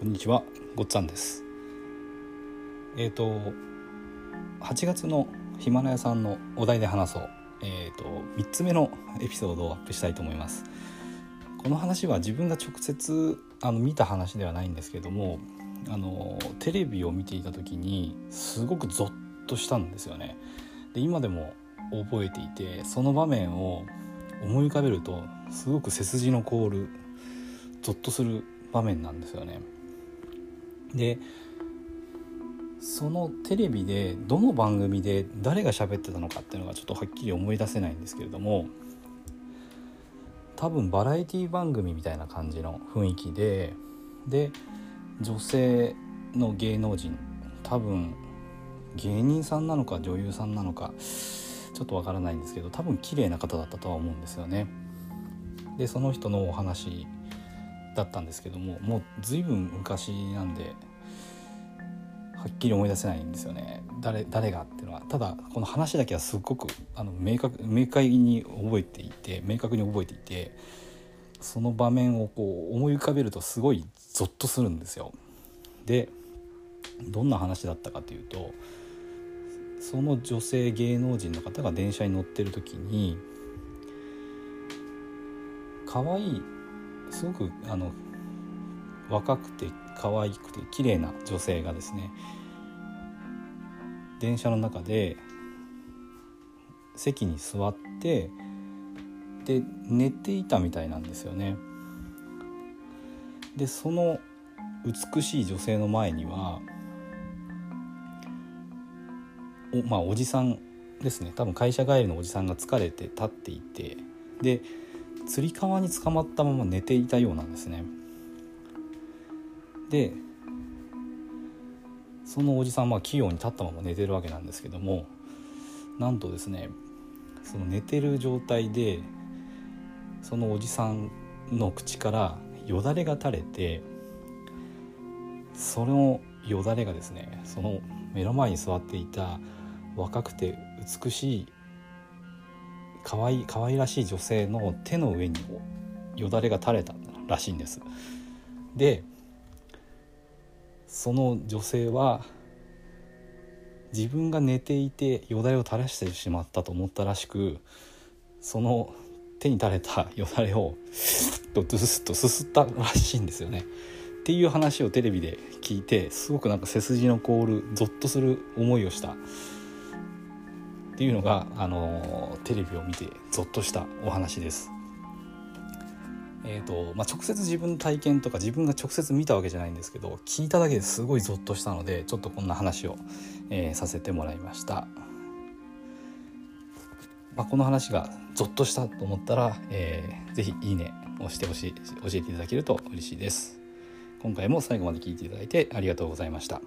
こんにちはごっつぁんです。えっ、ー、と8月のヒマラヤさんのお題で話そう。えっ、ー、と3つ目のエピソードをアップしたいと思います。この話は自分が直接あの見た話ではないんですけどもあのテレビを見ていた時にすごくゾッとしたんですよね。で今でも覚えていてその場面を思い浮かべるとすごく背筋の凍るゾッとする場面なんですよね。でそのテレビでどの番組で誰が喋ってたのかっていうのがちょっとはっきり思い出せないんですけれども多分バラエティ番組みたいな感じの雰囲気でで女性の芸能人多分芸人さんなのか女優さんなのかちょっとわからないんですけど多分綺麗な方だったとは思うんですよね。でその人のお話だったんですけどももう随分昔なんではっきり思い出せないんですよね誰誰がっていうのはただこの話だけはすごくあの明確明快に覚えていて明確に覚えていてその場面をこう思い浮かべるとすごいゾッとするんですよ。でどんな話だったかというとその女性芸能人の方が電車に乗ってる時に可愛いすごくあの若くて可愛くて綺麗な女性がですね電車の中で席に座ってで寝ていたみたいなんですよね。でその美しい女性の前にはお,、まあ、おじさんですね多分会社帰りのおじさんが疲れて立っていてでつり革に捕まったまま寝ていたようなんですね。でそのおじさんは器用に立ったまま寝てるわけなんですけどもなんとですねその寝てる状態でそのおじさんの口からよだれが垂れてそのよだれがですねその目の前に座っていた若くて美しい可愛い可愛らしい女性の手の上によだれが垂れたらしいんですでその女性は自分が寝ていてよだれを垂らしてしまったと思ったらしくその手に垂れた よだれをドゥスッとすすったらしいんですよね。っていう話をテレビで聞いてすごくなんか背筋の凍るゾッとする思いをしたっていうのが、あのテレビを見てゾッとしたお話です。えーとまあ、直接自分の体験とか自分が直接見たわけじゃないんですけど聞いただけですごいゾッとしたのでちょっとこんな話を、えー、させてもらいました。まあ、この話がゾッとしたと思ったら、えー、ぜひいいね押してほしい教えていただけると嬉しいです。今回も最後まで聞いていただいてありがとうございました。